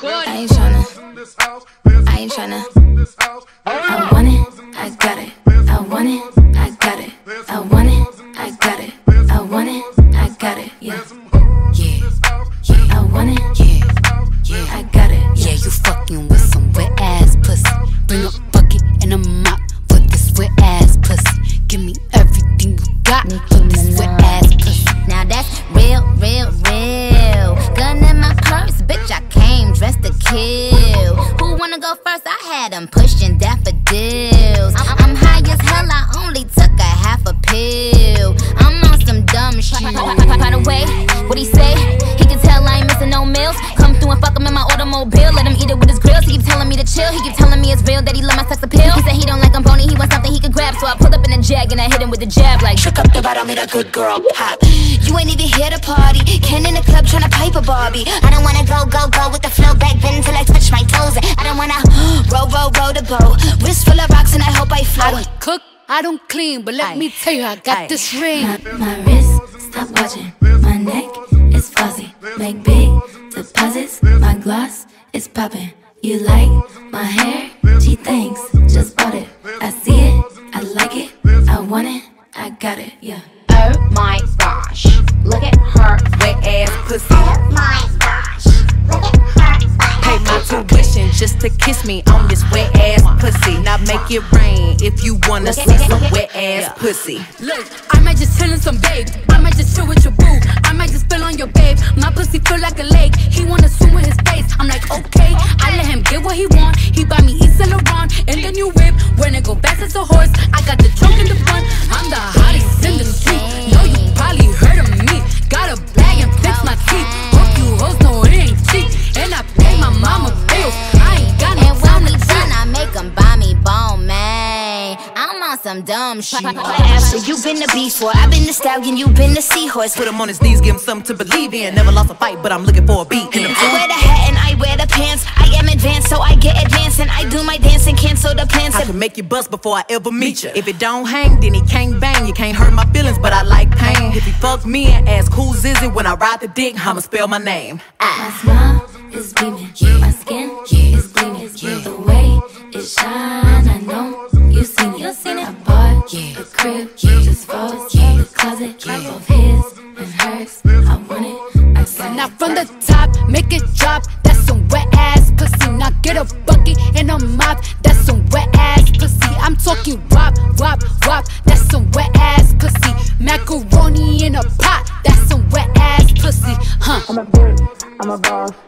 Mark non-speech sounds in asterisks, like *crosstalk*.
I ain't tryna. I ain't tryna. I want it. I got it. I want it. I got it. I want it. I got it. I want it. I got it. Yeah. Yeah, yeah. I want it. yeah, yeah. I got it. Yeah, you fucking with some wet ass pussy. Bring a bucket and a mop for this wet ass pussy. Give me everything you got for this kill. Who wanna go first? I had them pushing daffodils. I'm, high as hell, I only took a half a pill. I'm on some dumb shit. By the way, what he say? He can tell I ain't missing no meals. Come through and fuck him in my automobile. Let him eat it with his grills. He keep telling me to chill. He keep telling me it's real that he love my sex appeal. He said he don't like I'm bony, he wants something he could grab. So I pulled up in a jag and I hit him with a jab like. Trick up the bottom, made a good girl pop. You ain't even here to party. Ken in the club tryna pipe a Barbie. I don't wanna go, go, go with the flow back then till I touch my toes. I don't wanna row, row, row the boat. Wrist full of rocks and I hope I float. I don't cook, I don't clean, but let me tell you, I got this ring. My, my wrist, stop watching. My neck is fuzzy. Make big deposits. My gloss is popping. You like my hair? She thinks, just bought it. I see it, I like it, I want it, I got it, yeah. Wet ass pussy. Pay my tuition just to kiss me on this wet ass pussy. Now make it rain if you wanna see some wet ass pussy. Look, I might just chill in some babe. I might just chill with your boo. I might just spill on your babe. My pussy feel like a lake. He wanna swim with his face. I'm like, okay. I let him get what he want. He buy me Yves Saint Laurent and the new whip. When it go fast as a horse, I got the on some dumb shit. *laughs* After you've been the beast for, I've been the stallion, you've been the seahorse. Put him on his knees, give him something to believe in. Never lost a fight, but I'm looking for a beat. In the I wear the hat and I wear the pants. I am advanced, so I get advanced, and I do my dance and cancel the plans. I can make you bust before I ever meet you. If it don't hang, then he can't bang. You can't hurt my feelings, but I like pain. If he fuck me and ask who's is it when I ride the dick, I'ma spell my name. My smile is beaming, my it. I bought the crib just for us. The closet of his and hers. I want it, I got Now from the top, make it drop. That's some wet ass pussy. Now get a bucket and a mop. That's some wet ass pussy. I'm talking wop, wop, wop. That's some wet ass pussy. Macaroni in a pot. That's some wet ass pussy. Huh? I'm a bitch, I'm a boss.